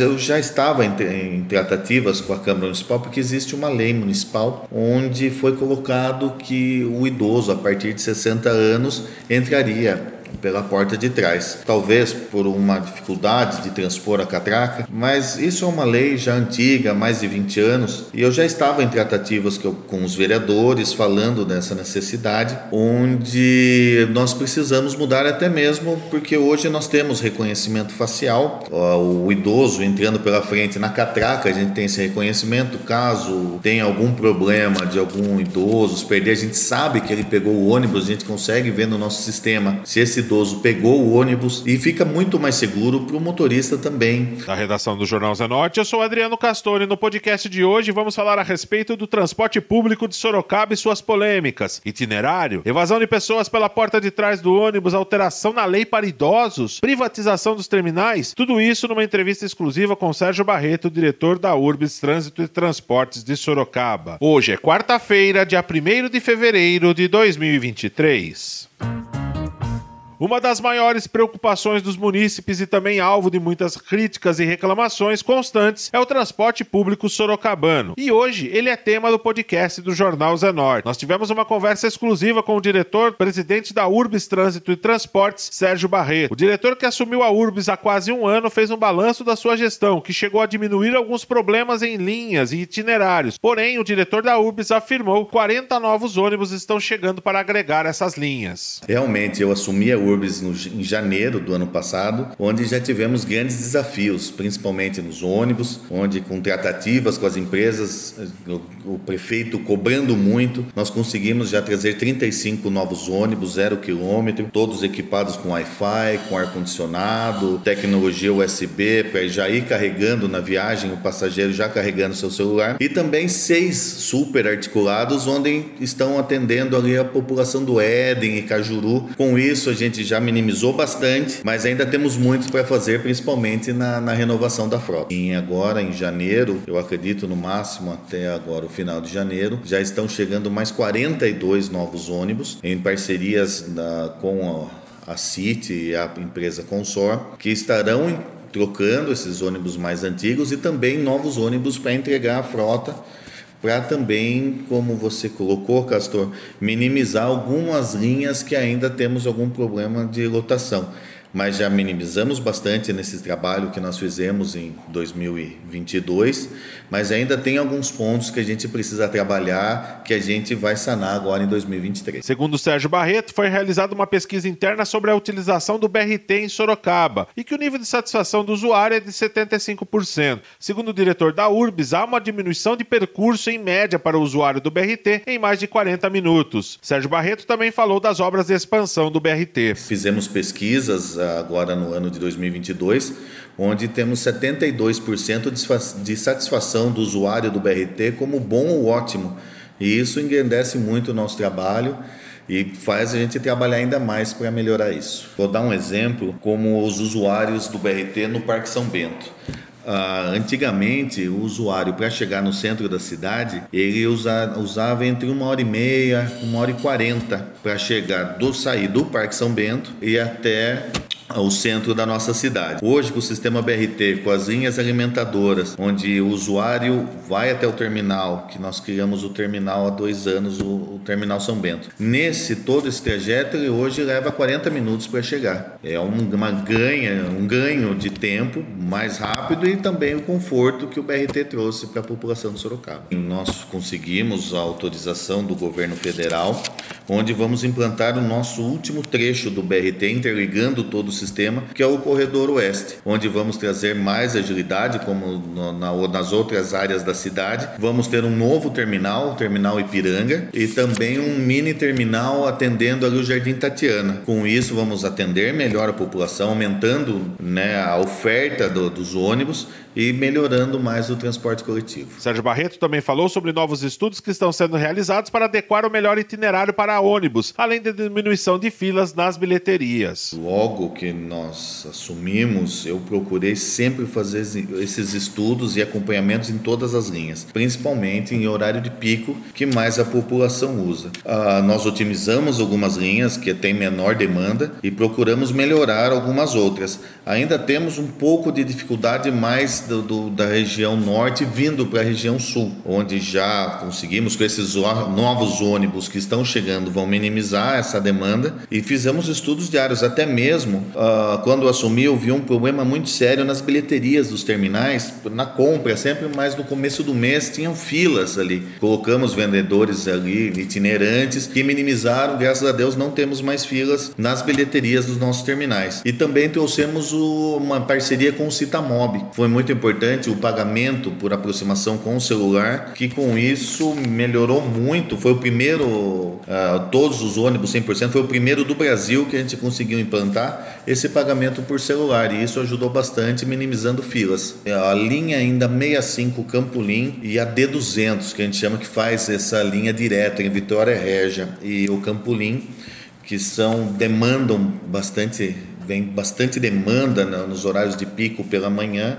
Eu já estava em, em tratativas com a Câmara Municipal porque existe uma lei municipal onde foi colocado que o idoso a partir de 60 anos entraria pela porta de trás. Talvez por uma dificuldade de transpor a catraca, mas isso é uma lei já antiga, mais de 20 anos, e eu já estava em tratativas com os vereadores falando dessa necessidade, onde nós precisamos mudar até mesmo porque hoje nós temos reconhecimento facial, o idoso entrando pela frente na catraca, a gente tem esse reconhecimento, caso tenha algum problema de algum idoso se perder, a gente sabe que ele pegou o ônibus, a gente consegue ver no nosso sistema se esse idoso pegou o ônibus e fica muito mais seguro para o motorista também. Da redação do Jornal Zenote, eu sou Adriano Castori. No podcast de hoje vamos falar a respeito do transporte público de Sorocaba e suas polêmicas. Itinerário, evasão de pessoas pela porta de trás do ônibus, alteração na lei para idosos, privatização dos terminais. Tudo isso numa entrevista exclusiva com Sérgio Barreto, diretor da Urbis Trânsito e Transportes de Sorocaba. Hoje é quarta-feira, dia 1 de fevereiro de 2023. Uma das maiores preocupações dos munícipes e também alvo de muitas críticas e reclamações constantes é o transporte público sorocabano. E hoje ele é tema do podcast do Jornal Zenorte. Nós tivemos uma conversa exclusiva com o diretor, presidente da Urbis Trânsito e Transportes, Sérgio Barreto. O diretor que assumiu a Urbis há quase um ano fez um balanço da sua gestão, que chegou a diminuir alguns problemas em linhas e itinerários. Porém, o diretor da Urbis afirmou que 40 novos ônibus estão chegando para agregar essas linhas. Realmente, eu assumi a Urbis no, em janeiro do ano passado, onde já tivemos grandes desafios, principalmente nos ônibus, onde com tratativas com as empresas, o, o prefeito cobrando muito, nós conseguimos já trazer 35 novos ônibus, zero quilômetro, todos equipados com Wi-Fi, com ar-condicionado, tecnologia USB, para já ir carregando na viagem, o passageiro já carregando seu celular, e também seis super articulados, onde estão atendendo ali a população do Éden e Cajuru. Com isso, a gente gente já minimizou bastante, mas ainda temos muito para fazer, principalmente na, na, renovação da frota. E agora, em janeiro, eu acredito no máximo até agora, o final de janeiro, já estão chegando mais 42 novos ônibus em parcerias da, com a, a City e a empresa Consor, que estarão trocando esses ônibus mais antigos e também novos ônibus para entregar a frota para também, como você colocou, Castor, minimizar algumas linhas que ainda temos algum problema de lotação mas já minimizamos bastante nesse trabalho que nós fizemos em 2022, mas ainda tem alguns pontos que a gente precisa trabalhar, que a gente vai sanar agora em 2023. Segundo Sérgio Barreto, foi realizada uma pesquisa interna sobre a utilização do BRT em Sorocaba e que o nível de satisfação do usuário é de 75%. Segundo o diretor da Urbis, há uma diminuição de percurso em média para o usuário do BRT em mais de 40 minutos. Sérgio Barreto também falou das obras de expansão do BRT. Fizemos pesquisas agora no ano de 2022, onde temos 72% de satisfação do usuário do BRT como bom ou ótimo. E isso engrandece muito o nosso trabalho e faz a gente trabalhar ainda mais para melhorar isso. Vou dar um exemplo como os usuários do BRT no Parque São Bento. Uh, antigamente, o usuário, para chegar no centro da cidade, ele usa, usava entre uma hora e meia, uma hora e quarenta para chegar do sair do Parque São Bento e até ao centro da nossa cidade. Hoje, com o sistema BRT, com as linhas alimentadoras, onde o usuário vai até o terminal, que nós criamos o terminal há dois anos, o, o terminal São Bento. Nesse todo esse trajeto, ele hoje leva 40 minutos para chegar. É um, uma ganha, um ganho de tempo mais rápido e também o conforto que o BRT trouxe para a população de Sorocaba. Nós conseguimos a autorização do governo federal, onde vamos implantar o nosso último trecho do BRT, interligando todo o sistema, que é o corredor oeste, onde vamos trazer mais agilidade, como no, na, nas outras áreas da cidade. Vamos ter um novo terminal, o terminal Ipiranga, e também um mini terminal atendendo ali o Jardim Tatiana. Com isso, vamos atender melhor a população, aumentando né, a oferta do, dos ônibus e melhorando mais o transporte coletivo. Sérgio Barreto também falou sobre novos estudos que estão sendo realizados para adequar o melhor itinerário para ônibus, além da diminuição de filas nas bilheterias. Logo que nós assumimos, eu procurei sempre fazer esses estudos e acompanhamentos em todas as linhas, principalmente em horário de pico que mais a população usa. Ah, nós otimizamos algumas linhas que têm menor demanda e procuramos melhorar algumas outras. Ainda temos um pouco de dificuldade mais do, do, da região norte vindo para a região sul, onde já conseguimos com esses novos ônibus que estão chegando vão minimizar essa demanda e fizemos estudos diários. Até mesmo uh, quando assumi, eu vi um problema muito sério nas bilheterias dos terminais, na compra, sempre mais no começo do mês tinham filas ali. Colocamos vendedores ali itinerantes que minimizaram, graças a Deus não temos mais filas nas bilheterias dos nossos terminais. E também trouxemos o, uma parceria com o Citamob. Foi muito importante o pagamento por aproximação com o celular, que com isso melhorou muito. Foi o primeiro, uh, todos os ônibus 100%, foi o primeiro do Brasil que a gente conseguiu implantar esse pagamento por celular e isso ajudou bastante minimizando filas. A linha ainda 65 Campolim e a D200, que a gente chama que faz essa linha direta em Vitória Régia e o Campolim, que são demandam bastante, vem bastante demanda nos horários de pico pela manhã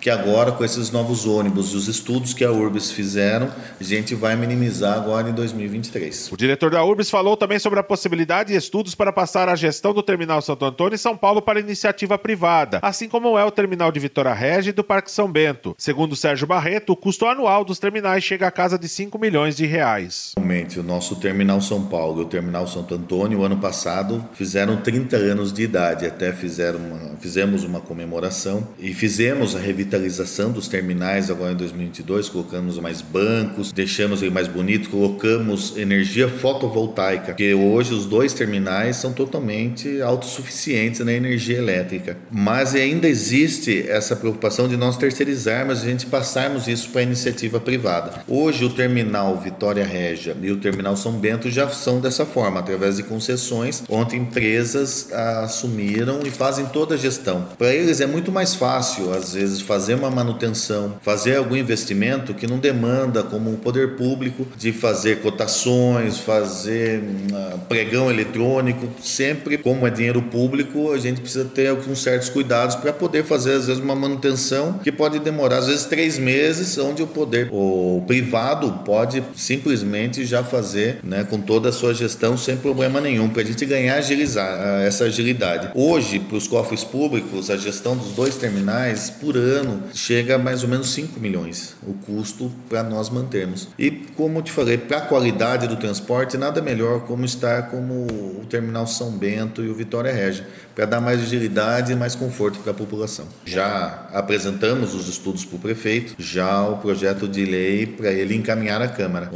que agora com esses novos ônibus e os estudos que a Urbis fizeram, a gente vai minimizar agora em 2023. O diretor da Urbis falou também sobre a possibilidade de estudos para passar a gestão do Terminal Santo Antônio e São Paulo para iniciativa privada, assim como é o terminal de Vitória Regia e do Parque São Bento. Segundo Sérgio Barreto, o custo anual dos terminais chega a casa de 5 milhões de reais. Realmente, o nosso Terminal São Paulo e o Terminal Santo Antônio, ano passado, fizeram 30 anos de idade, até fizeram uma, fizemos uma comemoração e fizemos a revitalização revitalização dos terminais agora em 2022, colocamos mais bancos, deixamos ele mais bonito, colocamos energia fotovoltaica, porque hoje os dois terminais são totalmente autossuficientes na energia elétrica. Mas ainda existe essa preocupação de nós terceirizarmos, a gente passarmos isso para a iniciativa privada. Hoje o terminal Vitória Régia e o terminal São Bento já são dessa forma, através de concessões, onde empresas assumiram e fazem toda a gestão. Para eles é muito mais fácil, às vezes, fazer fazer uma manutenção, fazer algum investimento que não demanda, como o poder público, de fazer cotações, fazer uh, pregão eletrônico. Sempre, como é dinheiro público, a gente precisa ter alguns certos cuidados para poder fazer, às vezes, uma manutenção que pode demorar, às vezes, três meses, onde o poder, o privado, pode simplesmente já fazer né, com toda a sua gestão sem problema nenhum, para a gente ganhar agilizar, ah, essa agilidade. Hoje, para os cofres públicos, a gestão dos dois terminais por ano ano chega a mais ou menos 5 milhões o custo para nós mantermos. E como te falei, para a qualidade do transporte, nada melhor como estar como o Terminal São Bento e o Vitória Regia, para dar mais agilidade e mais conforto para a população. Já apresentamos os estudos para o prefeito, já o projeto de lei para ele encaminhar à Câmara.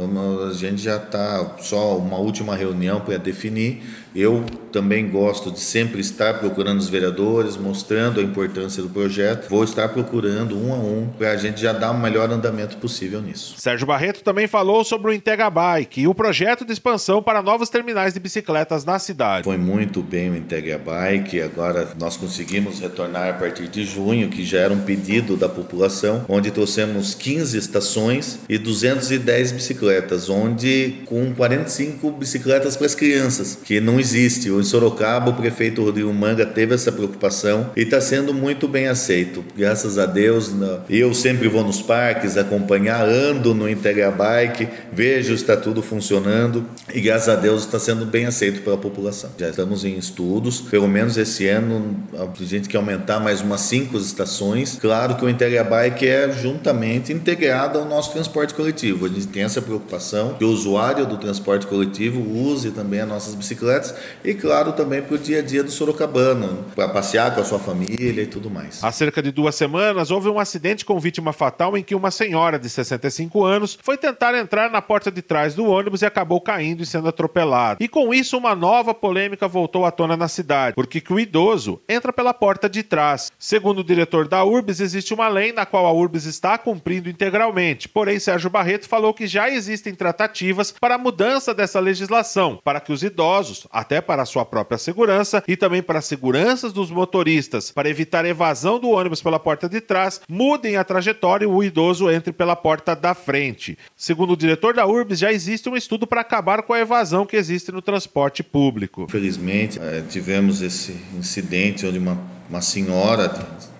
A gente já está só uma última reunião para definir. Eu também gosto de sempre estar procurando os vereadores, mostrando a importância do projeto. Vou estar procurando um a um para a gente já dar o melhor andamento possível nisso. Sérgio Barreto também falou sobre o Integra Bike e o projeto de expansão para novos terminais de bicicletas na cidade. Foi muito bem o Integra Bike. Agora nós conseguimos retornar a partir de junho, que já era um pedido da população, onde trouxemos 15 estações e 210 bicicletas, onde com 45 bicicletas para as crianças, que não existe. Em Sorocaba, o prefeito Rodrigo Manga teve essa preocupação e está sendo muito bem aceito. Graças a Deus, eu sempre vou nos parques acompanhar, ando no Integra Bike, vejo está tudo funcionando e graças a Deus está sendo bem aceito pela população. Já estamos em estudos, pelo menos esse ano a gente quer aumentar mais umas cinco estações. Claro que o Integra Bike é juntamente integrado ao nosso transporte coletivo. A gente tem essa preocupação que o usuário do transporte coletivo use também as nossas bicicletas e, claro, também para o dia a dia do sorocabano, para passear com a sua família e tudo mais. Há cerca de duas semanas, houve um acidente com vítima fatal em que uma senhora de 65 anos foi tentar entrar na porta de trás do ônibus e acabou caindo e sendo atropelada. E com isso, uma nova polêmica voltou à tona na cidade, porque que o idoso entra pela porta de trás. Segundo o diretor da URBS, existe uma lei na qual a URBS está cumprindo integralmente. Porém, Sérgio Barreto falou que já existem tratativas para a mudança dessa legislação, para que os idosos, até para a sua própria segurança e também para a segurança dos motoristas, para evitar evasão do ônibus pela porta de trás mudem a trajetória e o idoso entre pela porta da frente. Segundo o diretor da URBS, já existe um estudo para acabar com a evasão que existe no transporte público. Infelizmente, é, tivemos esse incidente onde uma, uma senhora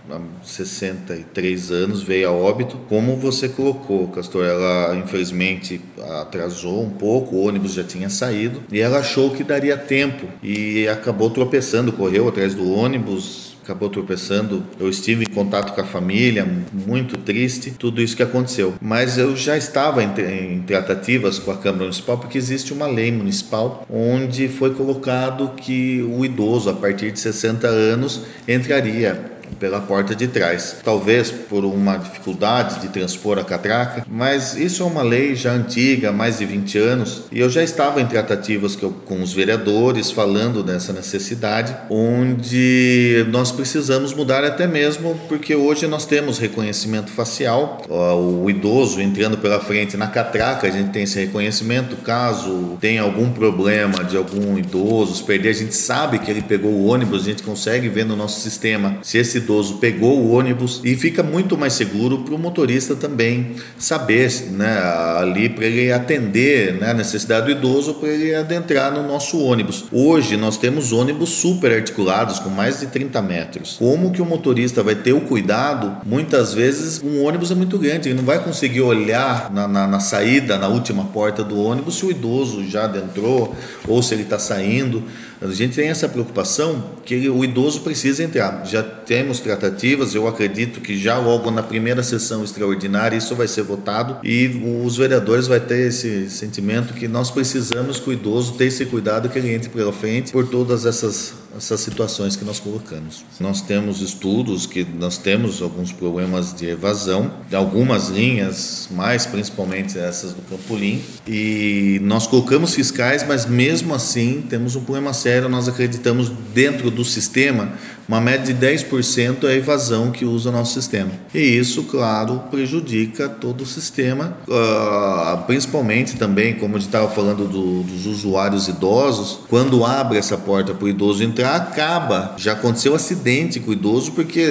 há 63 anos, veio a óbito. Como você colocou, Castor, ela infelizmente atrasou um pouco, o ônibus já tinha saído e ela achou que daria tempo e acabou tropeçando, correu atrás do ônibus, acabou tropeçando. Eu estive em contato com a família, muito triste, tudo isso que aconteceu. Mas eu já estava em, em tratativas com a Câmara Municipal porque existe uma lei municipal onde foi colocado que o idoso a partir de 60 anos entraria pela porta de trás. Talvez por uma dificuldade de transpor a catraca, mas isso é uma lei já antiga, mais de 20 anos, e eu já estava em tratativas com os vereadores falando dessa necessidade, onde nós precisamos mudar até mesmo porque hoje nós temos reconhecimento facial, o idoso entrando pela frente na catraca, a gente tem esse reconhecimento, caso tenha algum problema de algum idoso perder, a gente sabe que ele pegou o ônibus, a gente consegue ver no nosso sistema se esse idoso pegou o ônibus e fica muito mais seguro para o motorista também saber, né, ali para ele atender né, a necessidade do idoso para ele adentrar no nosso ônibus. Hoje nós temos ônibus super articulados com mais de 30 metros. Como que o motorista vai ter o cuidado? Muitas vezes um ônibus é muito grande, ele não vai conseguir olhar na, na, na saída, na última porta do ônibus se o idoso já adentrou ou se ele está saindo. A gente tem essa preocupação que o idoso precisa entrar. Já temos tratativas, eu acredito que já logo na primeira sessão extraordinária isso vai ser votado e os vereadores vai ter esse sentimento que nós precisamos que o idoso tenha esse cuidado que ele entre pela frente por todas essas essas situações que nós colocamos. Nós temos estudos que nós temos alguns problemas de evasão, de algumas linhas, mais principalmente essas do Campolim, e nós colocamos fiscais, mas mesmo assim temos um problema sério, nós acreditamos dentro do sistema uma média de 10% é a evasão que usa o nosso sistema. E isso, claro, prejudica todo o sistema, uh, principalmente também, como a gente estava falando do, dos usuários idosos, quando abre essa porta para o idoso entrar, acaba. Já aconteceu acidente com o idoso, porque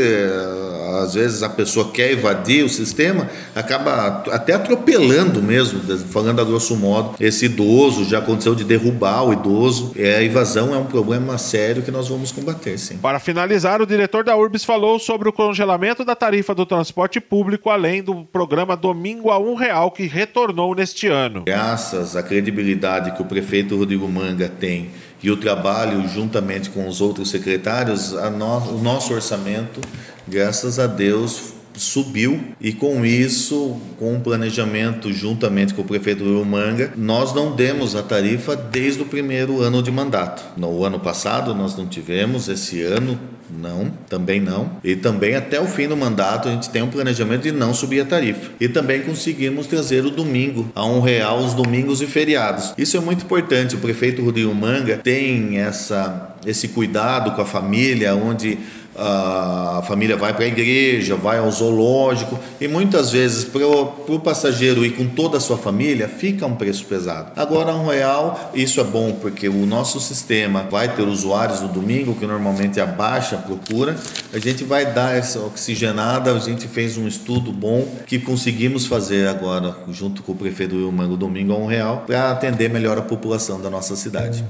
às vezes a pessoa quer evadir o sistema, acaba até atropelando mesmo, falando a grosso modo, esse idoso. Já aconteceu de derrubar o idoso. É, a evasão é um problema sério que nós vamos combater, sim. Para finalizar, o diretor da Urbis falou sobre o congelamento da tarifa do transporte público, além do programa Domingo a um Real, que retornou neste ano. Graças à credibilidade que o prefeito Rodrigo Manga tem e o trabalho juntamente com os outros secretários, no, o nosso orçamento, graças a Deus, subiu e com isso, com o planejamento juntamente com o prefeito do Manga, nós não demos a tarifa desde o primeiro ano de mandato. No ano passado nós não tivemos, esse ano não, também não. E também até o fim do mandato a gente tem um planejamento de não subir a tarifa. E também conseguimos trazer o domingo a um real os domingos e feriados. Isso é muito importante. O prefeito Rodrigo Manga tem essa, esse cuidado com a família, onde a família vai para a igreja, vai ao zoológico e muitas vezes para o passageiro ir com toda a sua família fica um preço pesado. Agora um real, isso é bom porque o nosso sistema vai ter usuários no domingo que normalmente é baixa procura, a gente vai dar essa oxigenada, a gente fez um estudo bom que conseguimos fazer agora junto com o prefeito Wilman no domingo a um real para atender melhor a população da nossa cidade.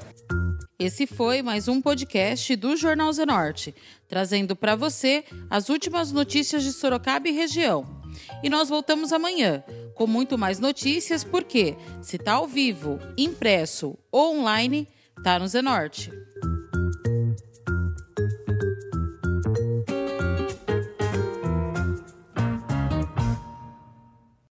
Esse foi mais um podcast do Jornal Zenorte, trazendo para você as últimas notícias de Sorocaba e região. E nós voltamos amanhã com muito mais notícias, porque se tá ao vivo, impresso ou online, tá no Zenorte.